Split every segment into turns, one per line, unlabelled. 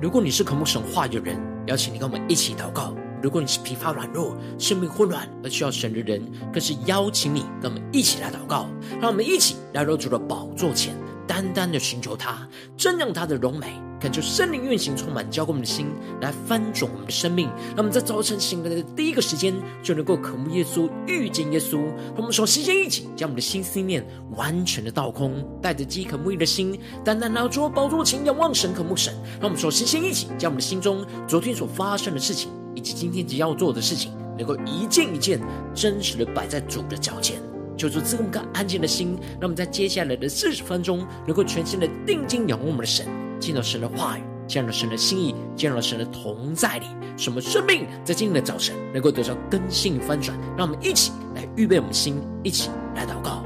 如果你是渴慕神话的人，邀请你跟我们一起祷告；如果你是疲乏软弱、生命混乱而需要神的人，更是邀请你跟我们一起来祷告。让我们一起来到主的宝座前，单单的寻求他，正让他的荣美。恳求圣灵运行，充满浇灌我们的心，来翻转我们的生命。让我们在早晨醒来的第一个时间，就能够渴慕耶稣，遇见耶稣。让我们手心先一起，将我们的心思念完全的倒空，带着饥渴沐浴的心，单单拿出宝座情仰望神，渴慕神。让我们手心先一起，将我们的心中昨天所发生的事情，以及今天即将要做的事情，能够一件一件真实的摆在主的脚前，求主赐我们个安静的心。让我们在接下来的四十分钟，能够全心的定睛仰望我们的神。进入神的话语，见到神的心意，见到神的同在里，什么生命在今天的早晨能够得到更新翻转。让我们一起来预备我们的心，一起来祷告。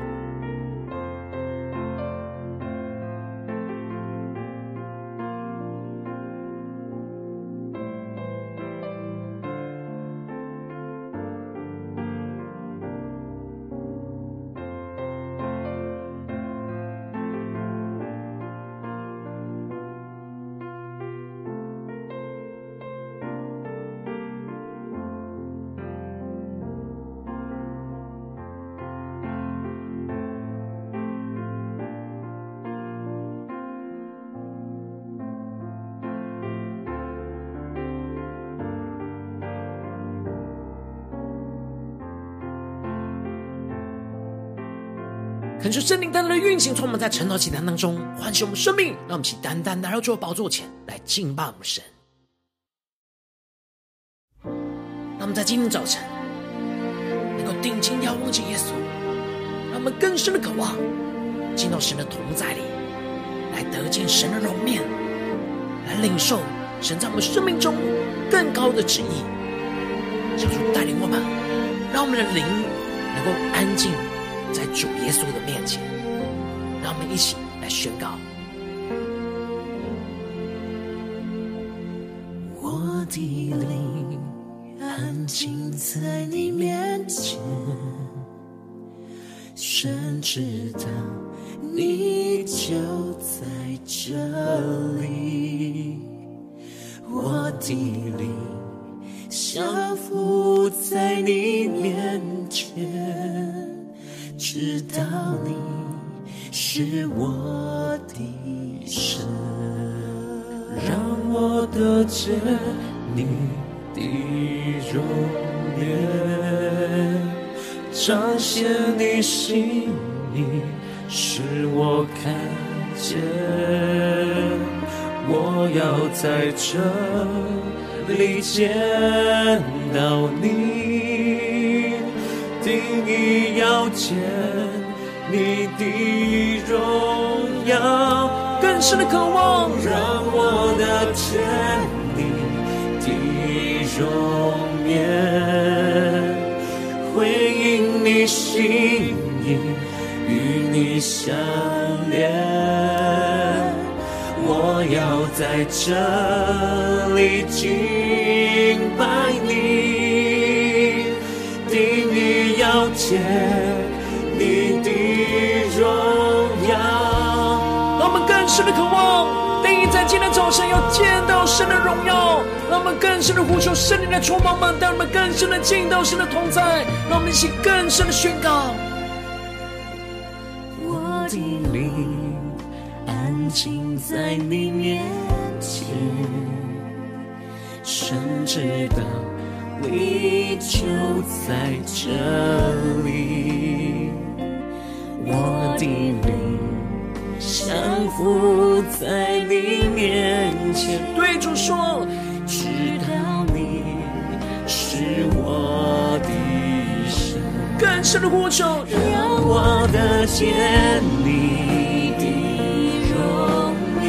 恳求圣灵单单的运行，充满在晨祷祈坛当中，唤醒我们生命，让我们起单单来到主的宝座前来敬拜我们神。让我们在今天早晨能够定睛仰望着耶稣，让我们更深的渴望进到神的同在里，来得见神的容面，来领受神在我们生命中更高的旨意。求主带领我们，让我们的灵能够安静。在主耶稣的面前，让我们一起来宣告：
我的灵安静在你面前，神知道你就在这里。我的灵降服在你面前。知道你是我的神，让我得见你的容颜，彰显你心意，使我看见。我要在这里见到你。定意要见你的荣耀，
更深的渴望，
让我的见你的容颜，回应你心意，与你相连。我要在这里敬拜你。要见你的荣耀，
让我们更深的渴望，定意在今天早晨要见到神的荣耀，让我们更深的呼求圣灵的充满们，带我们更深的进到神的同在，让我们一起更深的宣告。
我的灵安静在你面前，神知道。你就在这里，我的灵降服在你面前。
对主说，
知道你是我的神，
更深的呼求，
让我得见你的容颜，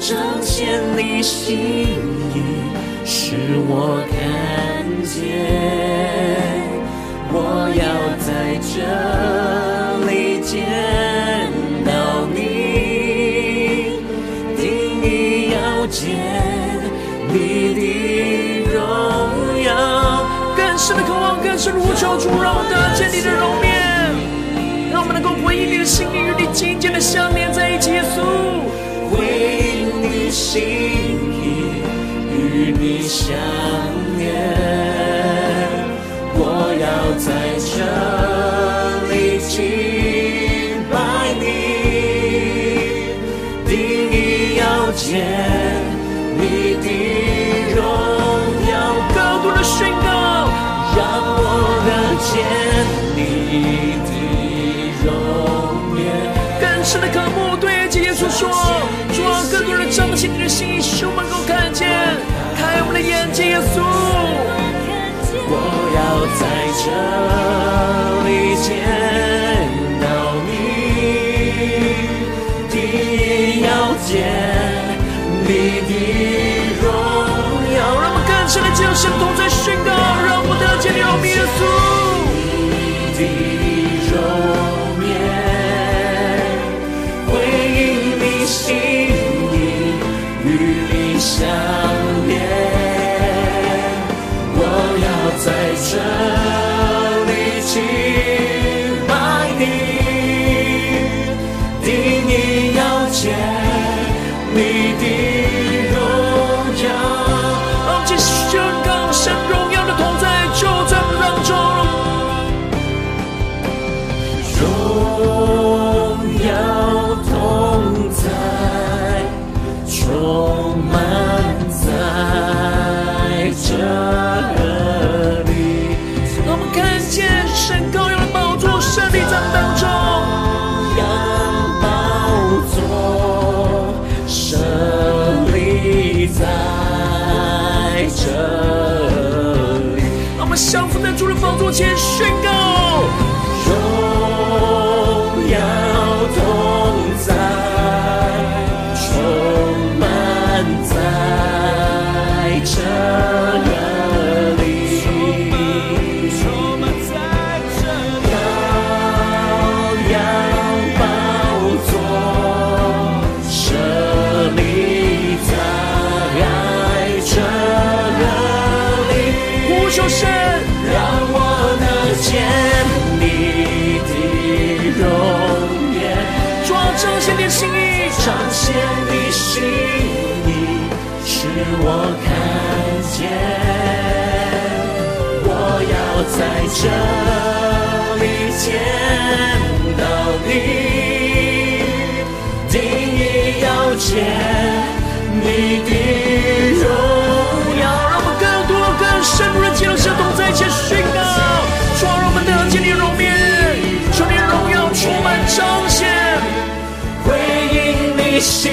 彰显你心意。使我看见，我要在这里见到你，定意要见你的荣耀。
更深的渴望，更深的呼求，主让我得见你的容面，让我们能够回应你的心意，与你紧紧的相连在一起。耶稣，
回应你。你想念，我要在这里敬拜你，第一要见你的荣耀，
的宣告，
让我看见你的容颜，
更
深的渴慕，对主耶稣说，主啊，更多人彰显你的心，使我们。耶稣。我要在这里见到你，第一要见你的荣耀。让我们更深的进入神同在宣告，让我们得见你我看见，我要在。这里见到你，定意要见你的荣耀。让我们更多、更深入的进入神同在一起宣告，主啊，让我们得见你荣面，求你荣耀充满彰显，回应你心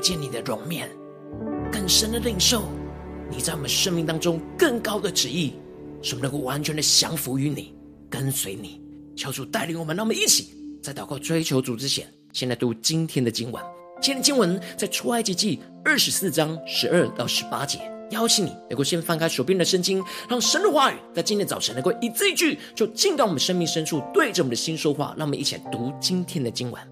见你的
容面，更深的领受你在我们生命当中更高的旨意，使我们能够完全的降服于你，跟随你。求主带领我们，让我们一起在祷告追求主之前，先来读今天的经文。今天的经文在出埃及记二十四章十二到十八节。邀请你能够先翻开手边的圣经，让神的话语在今天早晨能够一字一句，就进到我们生命深处，对着我们的心说话。让我们一起来读今天的经文。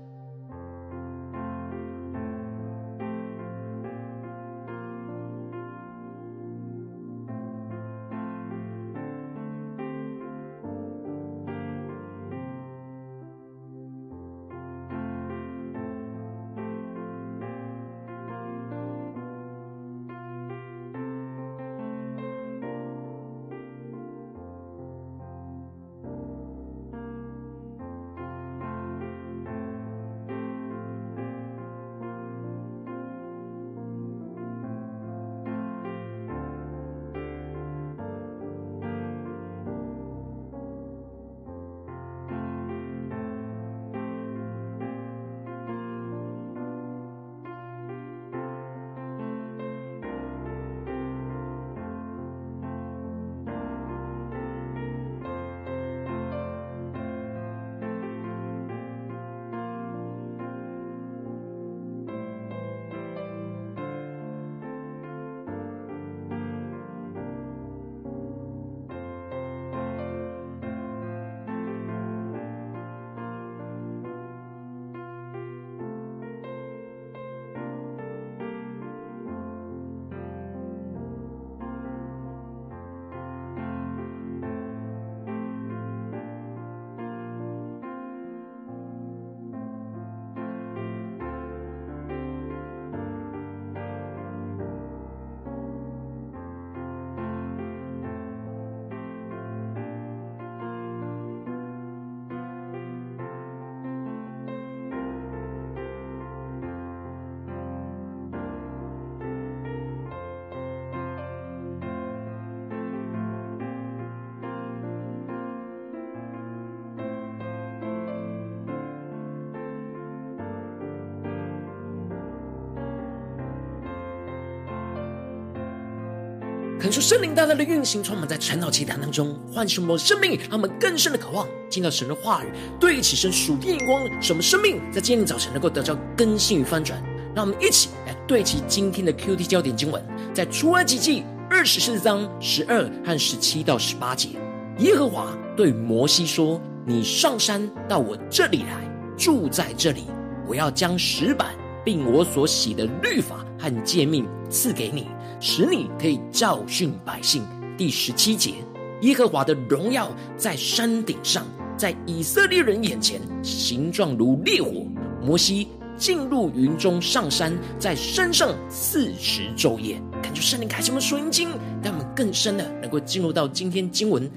感受圣灵大大的运行，充满在晨祷祈祷当中，唤醒我们生命，让我们更深的渴望进到神的话语，对齐神属天眼光，使我们生命在今天早晨能够得到更新与翻转。让我们一起来对齐今天的 QT 焦点经文，在出埃及记二十四章十二和十七到十八节，耶和华对摩西说：“你上山到我这里来，住在这里，我要将石板并我所写的律法和诫命赐给你。”使你可以教训百姓。第十七节，耶和华的荣耀在山顶上，在以色列人眼前，形状如烈火。摩西进入云中上山，在山上四十昼夜。感觉圣灵开启我们属灵经，让我们更深的能够进入到今天经文，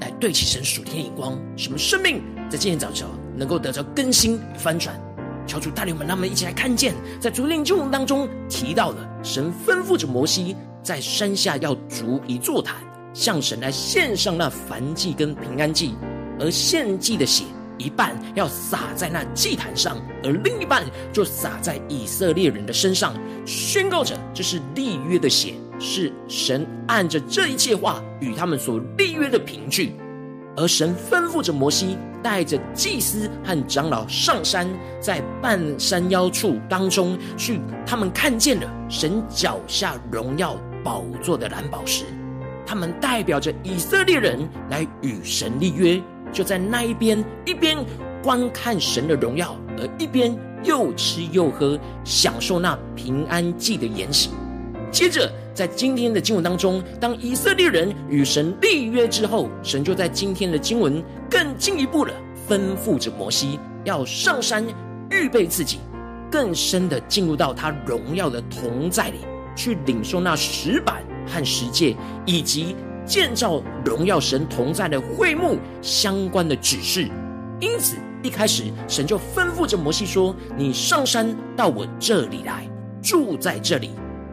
来对齐神属天的眼光，什么生命在今天早晨能够得到更新翻转。求主带领我们，让我们一起来看见，在昨天经文当中提到了神吩咐着摩西，在山下要筑一座坛，向神来献上那燔祭跟平安祭，而献祭的血一半要洒在那祭坛上，而另一半就洒在以色列人的身上，宣告着这是立约的血，是神按着这一切话与他们所立约的凭据。而神吩咐着摩西，带着祭司和长老上山，在半山腰处当中去，他们看见了神脚下荣耀宝座的蓝宝石，他们代表着以色列人来与神立约，就在那一边，一边观看神的荣耀，而一边又吃又喝，享受那平安祭的筵席。接着，在今天的经文当中，当以色列人与神立约之后，神就在今天的经文更进一步的吩咐着摩西，要上山预备自己，更深的进入到他荣耀的同在里，去领受那石板和石界，以及建造荣耀神同在的会幕相关的指示。因此，一开始神就吩咐着摩西说：“你上山到我这里来，住在这里。”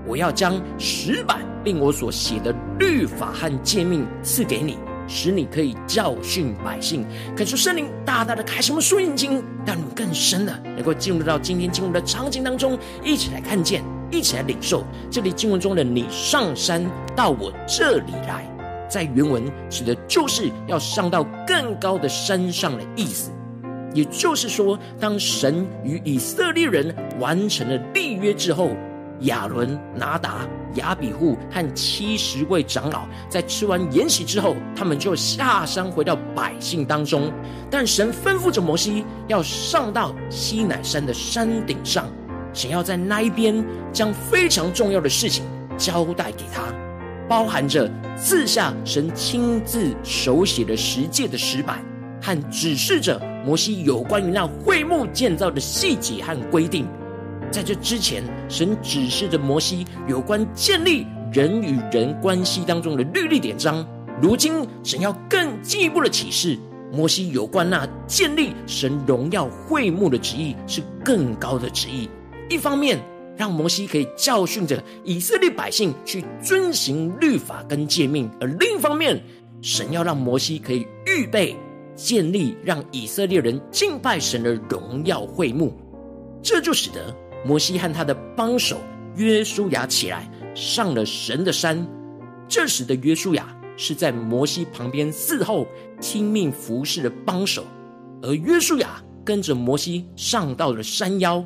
我要将石板并我所写的律法和诫命赐给你，使你可以教训百姓。恳求圣灵大大的开什么书眼睛，让你更深的能够进入到今天经文的场景当中，一起来看见，一起来领受。这里经文中的“你上山到我这里来”，在原文指的就是要上到更高的山上的意思。也就是说，当神与以色列人完成了立约之后。亚伦、拿达、亚比户和七十位长老在吃完筵席之后，他们就下山回到百姓当中。但神吩咐着摩西要上到西乃山的山顶上，想要在那一边将非常重要的事情交代给他，包含着赐下神亲自手写的十诫的石板，和指示着摩西有关于那会幕建造的细节和规定。在这之前，神指示着摩西有关建立人与人关系当中的律例典章。如今，神要更进一步的启示摩西有关那建立神荣耀会幕的旨意是更高的旨意。一方面，让摩西可以教训着以色列百姓去遵行律法跟诫命；而另一方面，神要让摩西可以预备建立让以色列人敬拜神的荣耀会幕。这就使得。摩西和他的帮手约书亚起来，上了神的山。这时的约书亚是在摩西旁边伺候、听命服侍的帮手，而约书亚跟着摩西上到了山腰，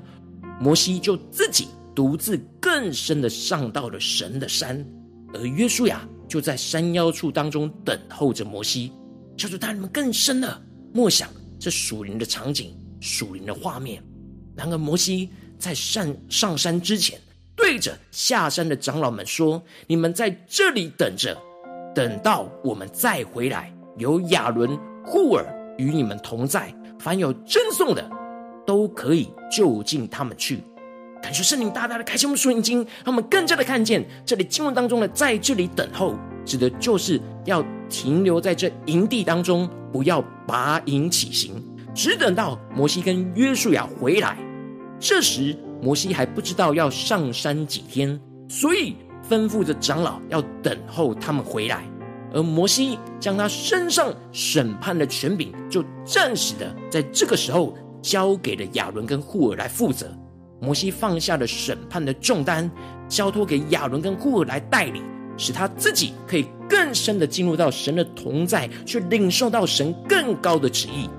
摩西就自己独自更深的上到了神的山，而约书亚就在山腰处当中等候着摩西。叫主带你们更深的默想这属灵的场景、属灵的画面。然而摩西。在上上山之前，对着下山的长老们说：“你们在这里等着，等到我们再回来。有亚伦、户珥与你们同在，凡有赠送的，都可以就近他们去。”感谢圣灵大大的开启我们属灵经，让我们更加的看见这里经文当中的“在这里等候”，指的就是要停留在这营地当中，不要拔营起行，只等到摩西跟约书亚回来。这时，摩西还不知道要上山几天，所以吩咐着长老要等候他们回来。而摩西将他身上审判的权柄，就暂时的在这个时候交给了亚伦跟户珥来负责。摩西放下了审判的重担，交托给亚伦跟户珥来代理，使他自己可以更深的进入到神的同在，去领受到神更高的旨意。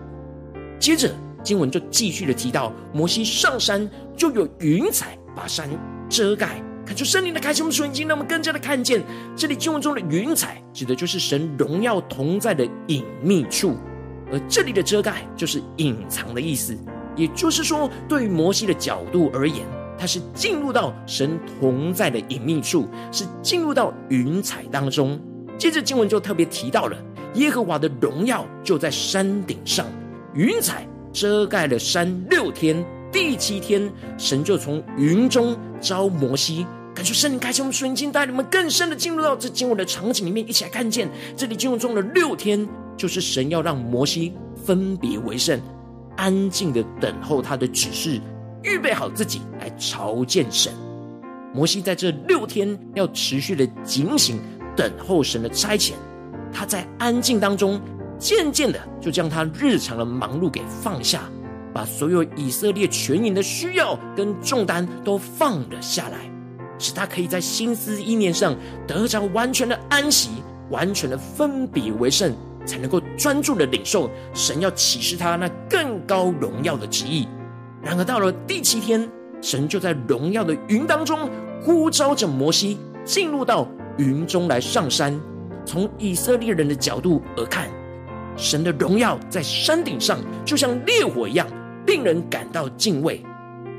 接着经文就继续的提到，摩西上山就有云彩把山遮盖。看出圣灵的开启，我们属灵眼睛，让我们更加的看见这里经文中的云彩，指的就是神荣耀同在的隐秘处，而这里的遮盖就是隐藏的意思。也就是说，对于摩西的角度而言，他是进入到神同在的隐秘处，是进入到云彩当中。接着经文就特别提到了耶和华的荣耀就在山顶上，云彩遮盖了山六天，第七天神就从云中召摩西。感受圣灵开启我们属灵眼睛，带领我们更深的进入到这经文的场景里面，一起来看见这里经文中的六天，就是神要让摩西分别为圣，安静的等候他的指示。预备好自己来朝见神。摩西在这六天要持续的警醒，等候神的差遣。他在安静当中，渐渐的就将他日常的忙碌给放下，把所有以色列全营的需要跟重担都放了下来，使他可以在心思意念上得着完全的安息，完全的分别为圣，才能够专注的领受神要启示他那更高荣耀的旨意。然而到了第七天，神就在荣耀的云当中呼召着摩西进入到云中来上山。从以色列人的角度而看，神的荣耀在山顶上就像烈火一样，令人感到敬畏。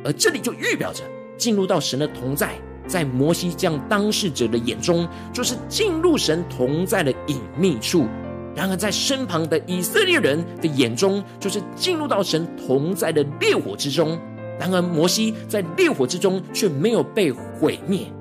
而这里就预表着进入到神的同在，在摩西这样当事者的眼中，就是进入神同在的隐秘处。然而，在身旁的以色列人的眼中，就是进入到神同在的烈火之中。然而，摩西在烈火之中却没有被毁灭，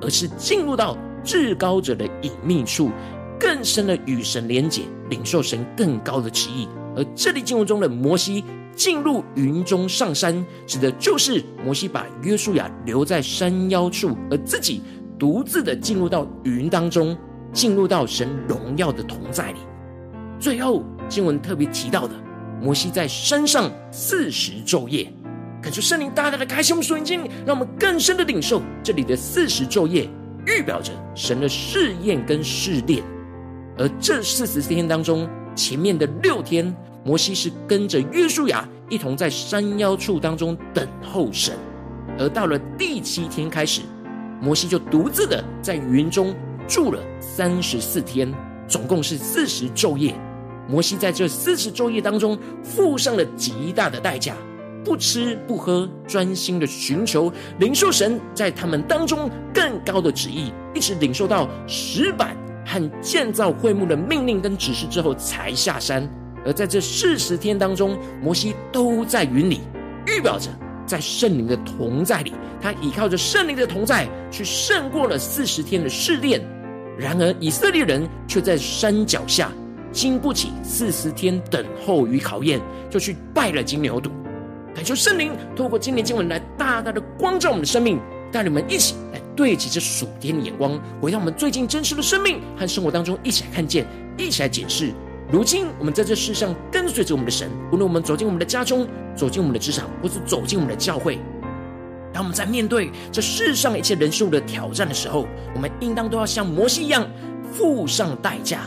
而是进入到至高者的隐秘处，更深的与神连结，领受神更高的旨意。而这里经文中的摩西进入云中上山，指的就是摩西把约书亚留在山腰处，而自己独自的进入到云当中。进入到神荣耀的同在里。最后经文特别提到的，摩西在山上四十昼夜，感受圣灵大大的开启我们属灵眼睛，让我们更深的领受这里的四十昼夜，预表着神的试验跟试炼。而这四十天当中，前面的六天，摩西是跟着约书亚一同在山腰处当中等候神，而到了第七天开始，摩西就独自的在云中。住了三十四天，总共是四十昼夜。摩西在这四十昼夜当中，付上了极大的代价，不吃不喝，专心的寻求领受神在他们当中更高的旨意，一直领受到石板和建造会幕的命令跟指示之后，才下山。而在这四十天当中，摩西都在云里，预表着在圣灵的同在里，他依靠着圣灵的同在，去胜过了四十天的试炼。然而，以色列人却在山脚下经不起四十天等候与考验，就去拜了金牛犊。恳求圣灵透过今年经文来大大的光照我们的生命，带你们一起来对齐这属天的眼光，回到我们最近真实的生命和生活当中，一起来看见，一起来检视。如今我们在这世上跟随着我们的神，无论我们走进我们的家中，走进我们的职场，或是走进我们的教会。当我们在面对这世上一切人事物的挑战的时候，我们应当都要像摩西一样付上代价，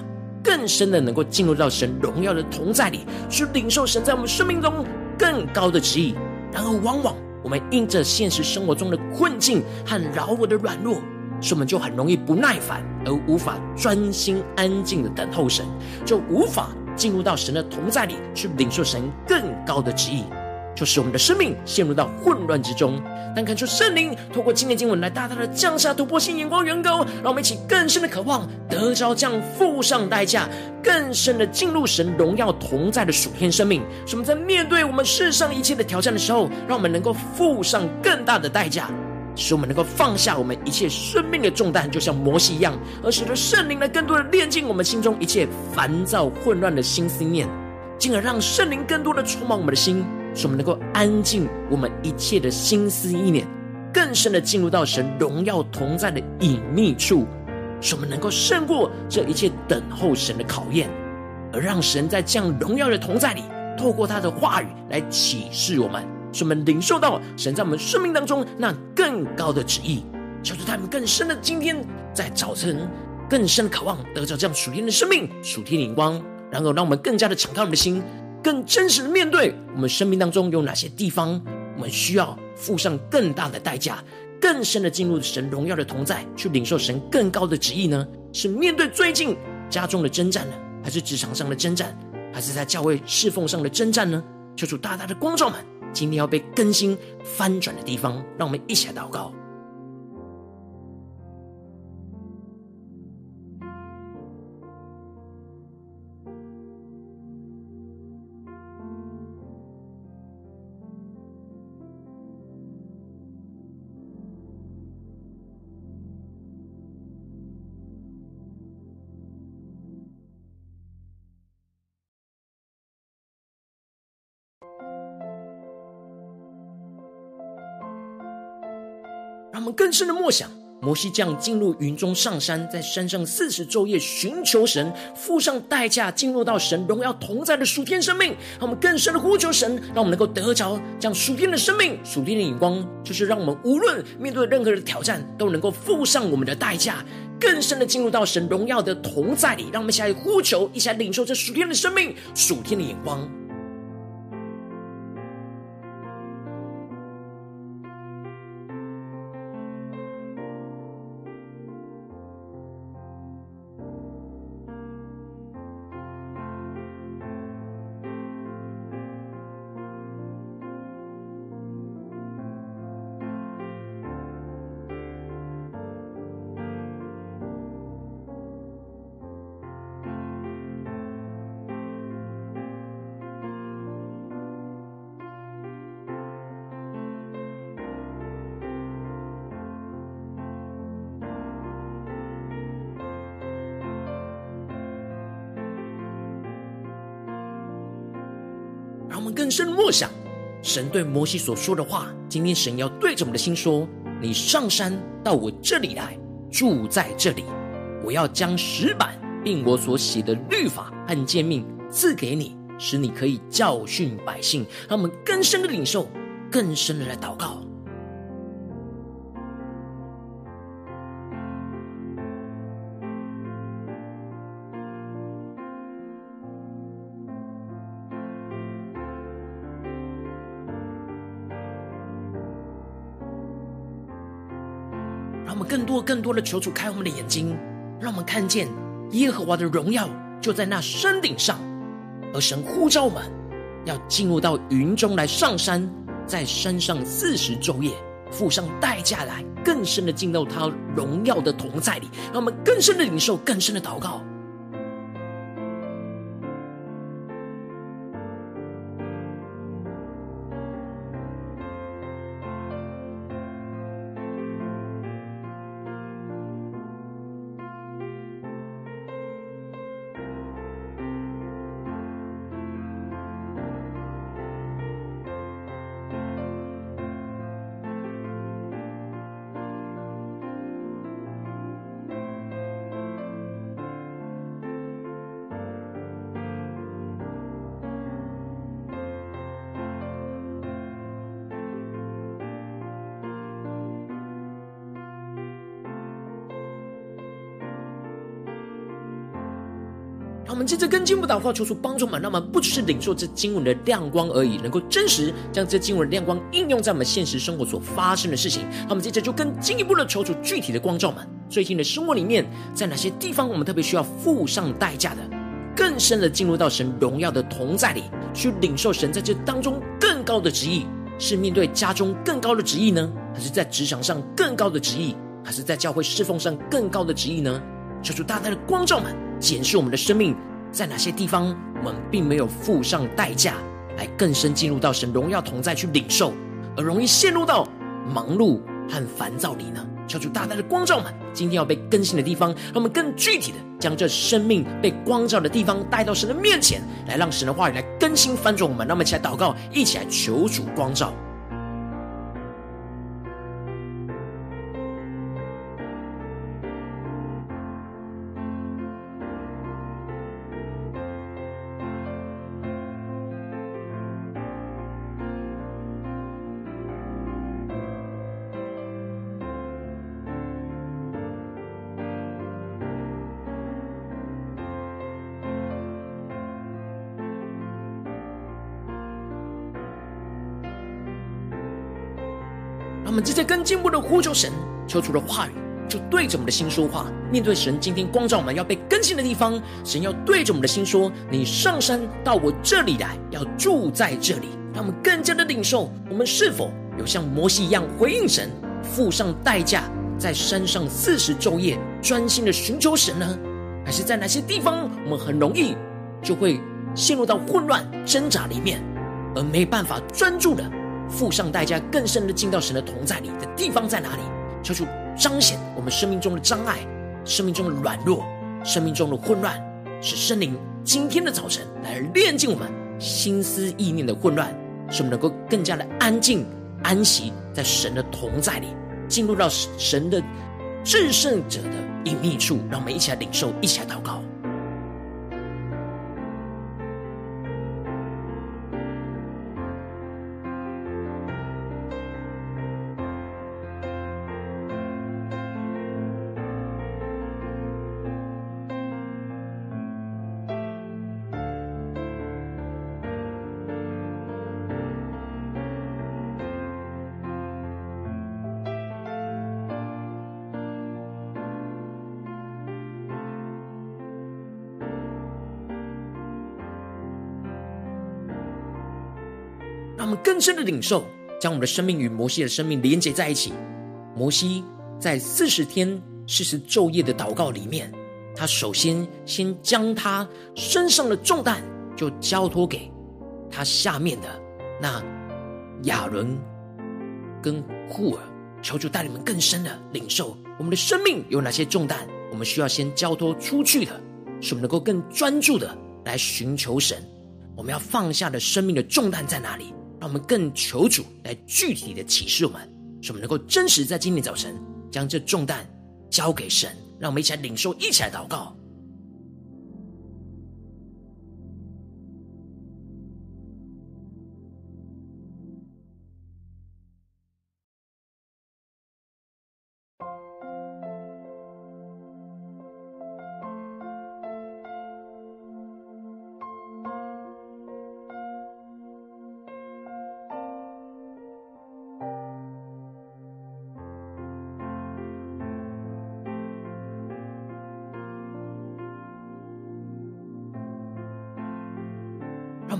更深的能够进入到神荣耀的同在里，去领受神在我们生命中更高的旨意。然而，往往我们因着现实生活中的困境和老我的软弱，使我们就很容易不耐烦，而无法专心安静的等候神，就无法进入到神的同在里，去领受神更高的旨意。就使我们的生命陷入到混乱之中，但看出圣灵透过今天经文来大大的降下突破性眼光，远高，让我们一起更深的渴望得着这样付上代价，更深的进入神荣耀同在的属天生命。使我们在面对我们世上一切的挑战的时候，让我们能够付上更大的代价，使我们能够放下我们一切生命的重担，就像摩西一样，而使得圣灵来更多的炼净我们心中一切烦躁混乱的心思念，进而让圣灵更多的充满我们的心。使我们能够安静我们一切的心思意念，更深的进入到神荣耀同在的隐秘处，使我们能够胜过这一切等候神的考验，而让神在这样荣耀的同在里，透过他的话语来启示我们，使我们领受到神在我们生命当中那更高的旨意，求主他们更深的今天在早晨更深的渴望得着这样属天的生命、属天的光，然后让我们更加的敞开我们的心，更真实的面对我们生命当中有哪些地方，我们需要付上更大的代价，更深的进入神荣耀的同在，去领受神更高的旨意呢？是面对最近家中的征战呢，还是职场上的征战，还是在教会侍奉上的征战呢？求主大大的光照们，今天要被更新翻转的地方，让我们一起来祷告。让我们更深的默想，摩西这样进入云中上山，在山上四十昼夜寻求神，付上代价进入到神荣耀同在的属天生命。让我们更深的呼求神，让我们能够得着这样属天的生命、属天的眼光，就是让我们无论面对任何的挑战，都能够付上我们的代价，更深的进入到神荣耀的同在里。让我们一起来呼求，一起来领受这属天的生命、属天的眼光。更深默想神对摩西所说的话。今天神要对着我们的心说：“你上山到我这里来，住在这里。我要将石板，并我所写的律法和诫命赐给你，使你可以教训百姓。”让我们更深的领受，更深的来祷告。更多的求主开我们的眼睛，让我们看见耶和华的荣耀就在那山顶上，而神呼召我们要进入到云中来上山，在山上四十昼夜付上代价来，更深的进到他荣耀的同在里，让我们更深的领受，更深的祷告。我们接着跟经文祷告，求主帮助我们，让我们不只是领受这经文的亮光而已，能够真实将这经文的亮光应用在我们现实生活所发生的事情。那我们接着就更进一步的求主具体的光照们，最近的生活里面，在哪些地方我们特别需要付上代价的，更深的进入到神荣耀的同在里，去领受神在这当中更高的旨意，是面对家中更高的旨意呢，还是在职场上更高的旨意，还是在教会侍奉上更高的旨意呢？求主大大的光照们。检视我们的生命，在哪些地方我们并没有付上代价，来更深进入到神荣耀同在去领受，而容易陷入到忙碌和烦躁里呢？求主大大的光照们，今天要被更新的地方，让我们更具体的将这生命被光照的地方带到神的面前，来让神的话语来更新翻转我们。让我们一起来祷告，一起来求主光照。他们直接更进步的呼求神，求主的话语就对着我们的心说话。面对神今天光照我们要被更新的地方，神要对着我们的心说：“你上山到我这里来，要住在这里。”让我们更加的领受，我们是否有像摩西一样回应神，付上代价，在山上四十昼夜专心的寻求神呢？还是在哪些地方我们很容易就会陷入到混乱挣扎里面，而没办法专注的付上代价，更深的进到神的同在里的地方在哪里？求主彰显我们生命中的障碍、生命中的软弱、生命中的混乱，使圣灵今天的早晨来炼净我们心思意念的混乱，使我们能够更加的安静、安息在神的同在里，进入到神的至圣者的隐秘处。让我们一起来领受，一起来祷告。我们更深的领受，将我们的生命与摩西的生命连接在一起。摩西在四十天、四十昼夜的祷告里面，他首先先将他身上的重担就交托给他下面的那亚伦跟库尔，求主带领们更深的领受我们的生命有哪些重担，我们需要先交托出去的，使我们能够更专注的来寻求神。我们要放下的生命的重担在哪里？让我们更求主来具体的启示我们，使我们能够真实在今天早晨将这重担交给神。让我们一起来领受，一起来祷告。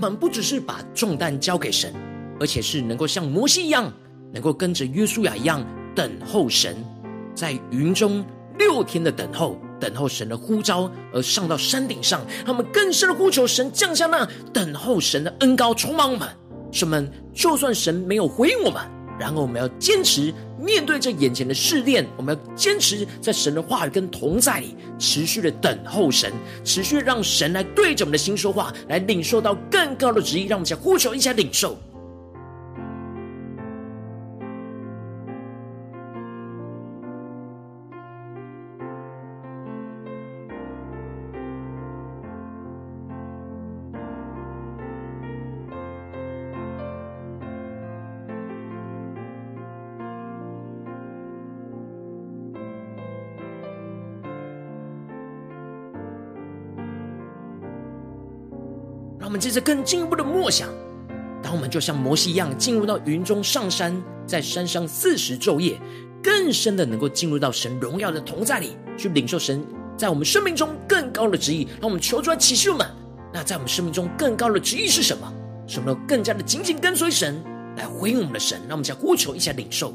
我们不只是把重担交给神，而且是能够像摩西一样，能够跟着约书亚一样等候神，在云中六天的等候，等候神的呼召而上到山顶上，他们更深的呼求神降下那等候神的恩高充满我们。什么？就算神没有回应我们，然后我们要坚持。面对着眼前的试炼，我们要坚持在神的话语跟同在里，持续的等候神，持续让神来对着我们的心说话，来领受到更高的旨意，让我们想呼求，一下领受。接着更进一步的默想，当我们就像摩西一样进入到云中上山，在山上四十昼夜，更深的能够进入到神荣耀的同在里，去领受神在我们生命中更高的旨意。让我们求主来启示我们，那在我们生命中更高的旨意是什么？使我们更加的紧紧跟随神，来回应我们的神。让我们再呼求一下领受。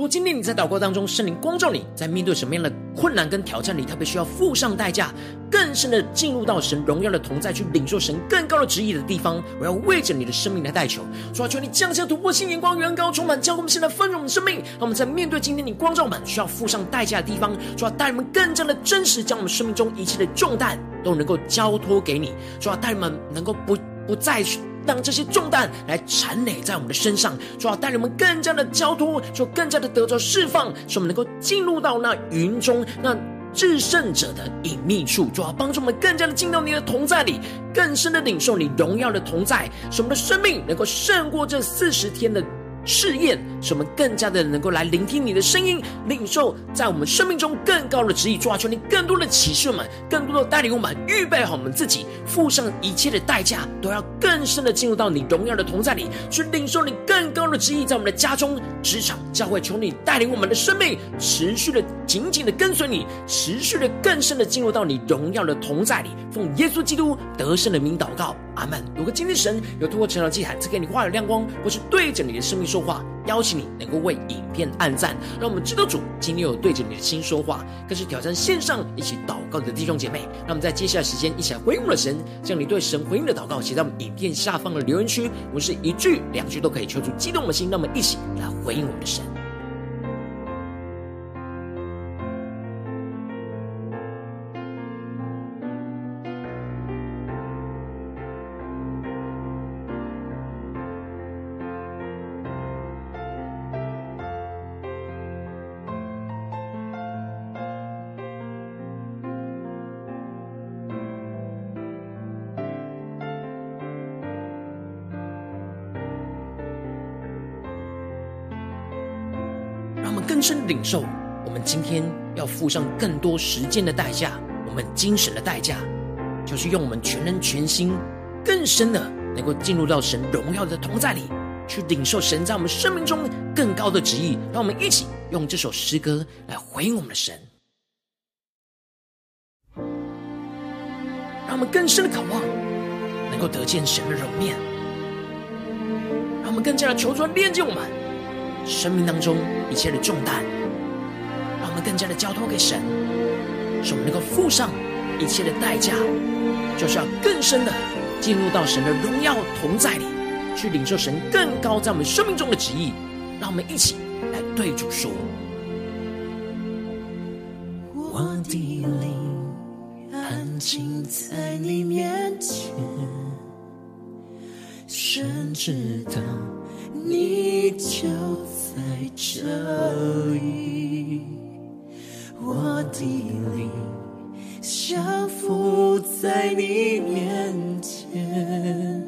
如今天你在祷告当中，圣灵光照你，在面对什么样的困难跟挑战里，特别需要付上代价，更深的进入到神荣耀的同在，去领受神更高的旨意的地方，我要为着你的生命来代求，主啊，求你降下突破性眼光，远高充满，将我们现在丰盛的生命，让我们在面对今天你光照我们需要付上代价的地方，主啊，带人们更加的真实，将我们生命中一切的重担都能够交托给你，主啊，带人们能够不不再去。让这些重担来缠累在我们的身上，主要带领我们更加的交托，就更加的得着释放，使我们能够进入到那云中那至圣者的隐秘处，主要帮助我们更加的进到你的同在里，更深的领受你荣耀的同在，使我们的生命能够胜过这四十天的。试验，使我们更加的能够来聆听你的声音，领受在我们生命中更高的旨意。抓住你更多的启示我们，更多的带领我们，预备好我们自己，付上一切的代价，都要更深的进入到你荣耀的同在里，去领受你更高的旨意，在我们的家中、职场、教会，求你带领我们的生命，持续的紧紧的跟随你，持续的更深的进入到你荣耀的同在里。奉耶稣基督得胜的名祷告，阿门。如果今天神有透过成长祭坛赐给你话语亮光，或是对着你的生命说话，邀请你能够为影片按赞，让我们知道主今天有对着你的心说话，更是挑战线上一起祷告的弟兄姐妹。让我们在接下来时间一起来回应我们的神，将你对神回应的祷告写在我们影片下方的留言区，我们是一句两句都可以求出激动的心，那么一起来回应我们的神。更深领受，我们今天要付上更多时间的代价，我们精神的代价，就是用我们全人全心，更深的能够进入到神荣耀的同在里，去领受神在我们生命中更高的旨意。让我们一起用这首诗歌来回应我们的神，让我们更深的渴望，能够得见神的容面，让我们更加的求主连接我们。生命当中一切的重担，让我们更加的交托给神，使我们能够付上一切的代价，就是要更深的进入到神的荣耀同在里，去领受神更高在我们生命中的旨意。让我们一起来对主说：
我的灵安静在你面前，神知道。你就在这里，我的灵降服在你面前，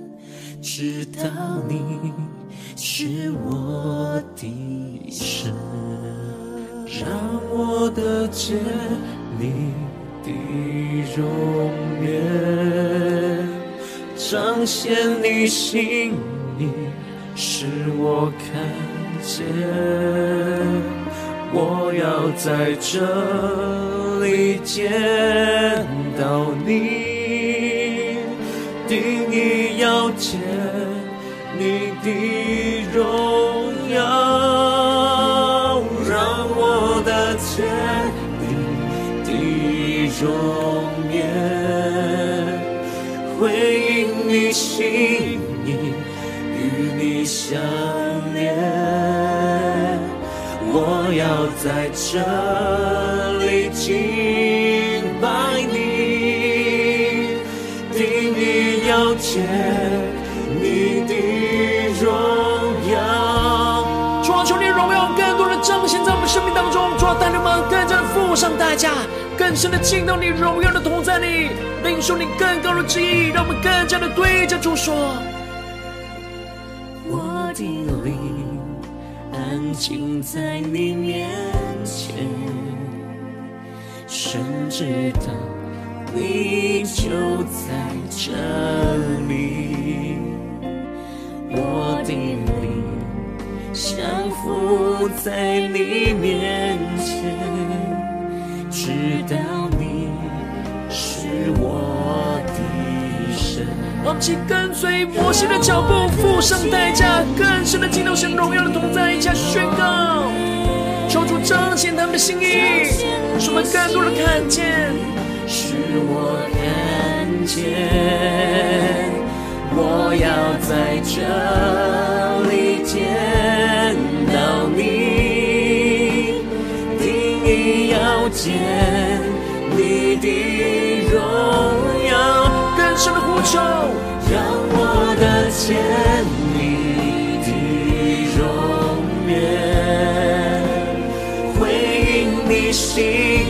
知道你是我的神，让我得见你的容颜，彰显你心意。使我看见，我要在这里见到你，定意要见你的荣耀，让我的见你的容颜，回应你心意。与你相恋，我要在这里敬拜你，定意要见你的荣耀。
主啊，求你荣耀更多的彰显在我们生命当中，主啊，带领我们更加的付上代价，更深的进到你荣耀的同在里，领受你更高的旨意，让我们更加的对着主
说。安静在你面前，神知道你就在这里，我的灵降服在你面前，知道你是我神。我们起跟随摩西的脚步，付上代价，更深的进入神荣耀的同在，一起宣告。
求主彰显他们的心意，使我们更多的看见，
使我看见，我要在这里见到你，定意要见你的荣耀，
成为狐臭
让我的甜蜜的容颜回应你心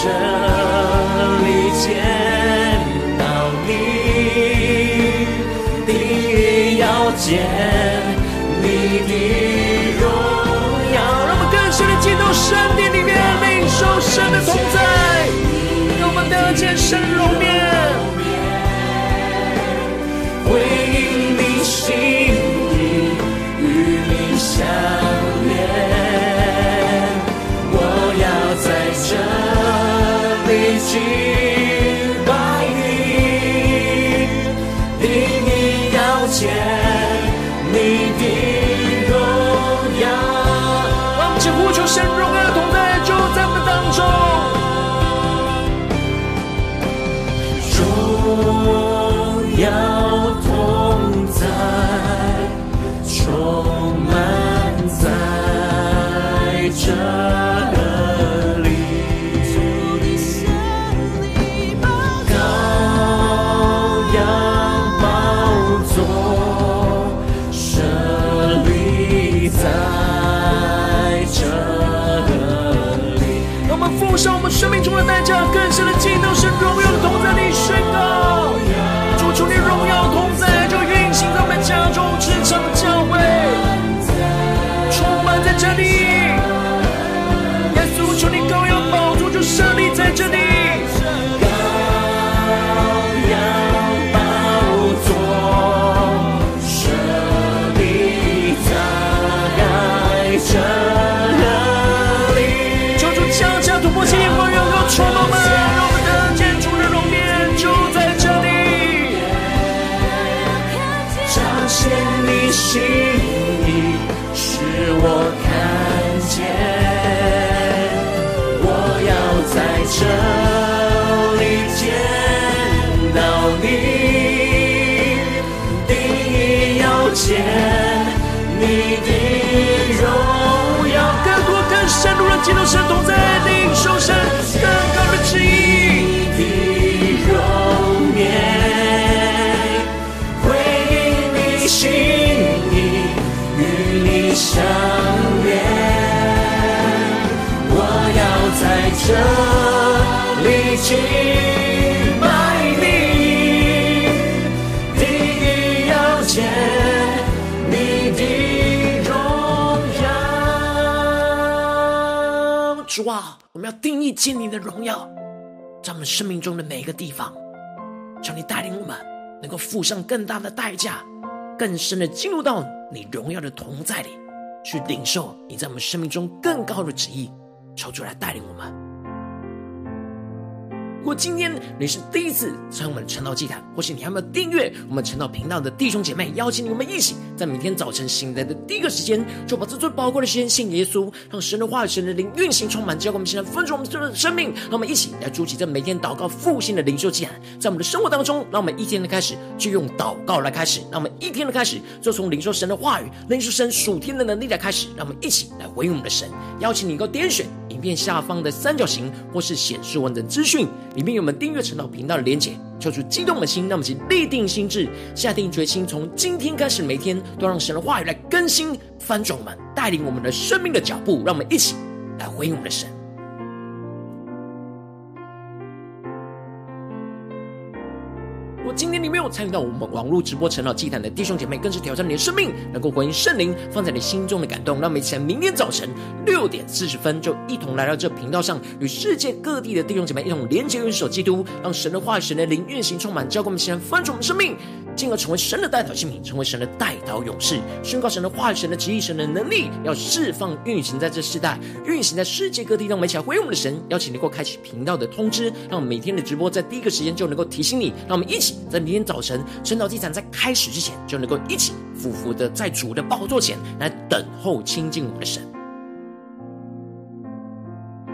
这里见到你，第一要见。敬拜你，
第一
要见你的荣耀
主啊，我们要定义见你的荣耀，在我们生命中的每一个地方，求你带领我们，能够付上更大的代价，更深的进入到你荣耀的同在里。去领受你在我们生命中更高的旨意，抽出来带领我们。如果今天你是第一次参与我们的晨祷祭坛，或是你还没有订阅我们晨祷频道的弟兄姐妹，邀请你们一起在每天早晨醒来的第一个时间，就把这最宝贵的时间献给耶稣，让神的话语、神的灵运行充满，教灌我们现在分盛我们所有的生命。让我们一起来筑起这每天祷告复兴的灵修祭坛，在我们的生活当中，让我们一天的开始就用祷告来开始，让我们一天的开始就从领受神的话语、领受神属天的能力来开始。让我们一起来回应我们的神。邀请你能够点选影片下方的三角形，或是显示完整资讯。里面有我们订阅陈老频道的连结，求主激动的心，让我们一起立定心智，下定决心，从今天开始，每天都让神的话语来更新翻转我们，带领我们的生命的脚步，让我们一起来回应我们的神。我今天没有参与到我们网络直播成老祭坛的弟兄姐妹，更是挑战你的生命，能够回应圣灵放在你心中的感动。让我们一起在明天早晨六点四十分，就一同来到这频道上，与世界各地的弟兄姐妹一同连接、元首基督，让神的话语、神的灵运行充满，教灌我们，现在翻转我们生命。进而成为神的代祷器皿，成为神的代祷勇士，宣告神的话语、神的旨意、神的能力，要释放运行在这世代，运行在世界各地。让我们一起来回应我们的神，邀请能够开启频道的通知，让我们每天的直播在第一个时间就能够提醒你。让我们一起在明天早晨晨祷祭坛在开始之前，就能够一起俯伏的在主的宝座前来等候亲近我们的神。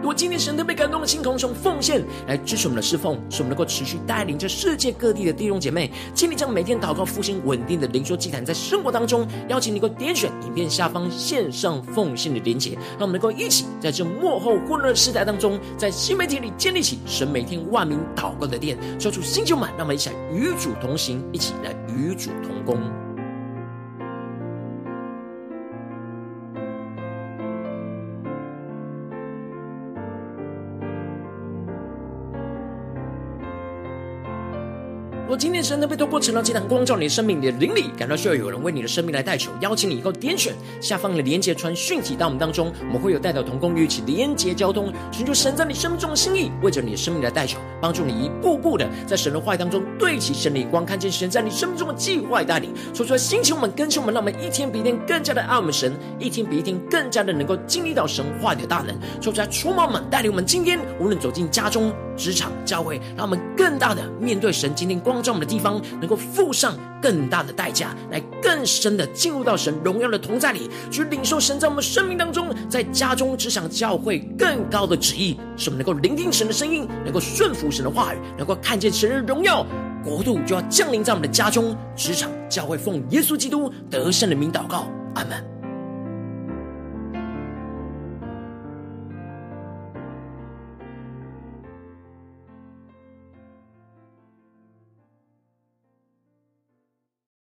如果今天神特别感动的心，同时用奉献来支持我们的侍奉，使我们能够持续带领着世界各地的弟兄姐妹，建立这样每天祷告复兴稳定的灵修祭坛，在生活当中，邀请你能够点选影片下方线上奉献的连结，让我们能够一起在这幕后混乱的时代当中，在新媒体里建立起神每天万名祷告的殿，说出新旧满，让我们一起来与主同行，一起来与主同工。今天神特别透过晨祷祭坛光照你的生命，你的灵里感到需要有人为你的生命来代求，邀请你以后点选下方的连接传讯息到我们当中，我们会有代祷同工一起连接交通，寻求神在你生命中的心意，为着你的生命来代求，帮助你一步步的在神的话语当中对齐神的光，看见神在你生命中的计划带领，说出来兴起我们更新我们，让我们一天比一天更加的爱我们神，一天比一天更加的能够经历到神话的大能，说出来出猫们带领我们今天无论走进家中、职场、教会，让我们更大的面对神今天光。照我们的地方能够付上更大的代价，来更深的进入到神荣耀的同在里，去领受神在我们生命当中，在家中、职场、教会更高的旨意，使我们能够聆听神的声音，能够顺服神的话语，能够看见神的荣耀国度就要降临在我们的家中、职场、教会，奉耶稣基督得胜的名祷告，阿门。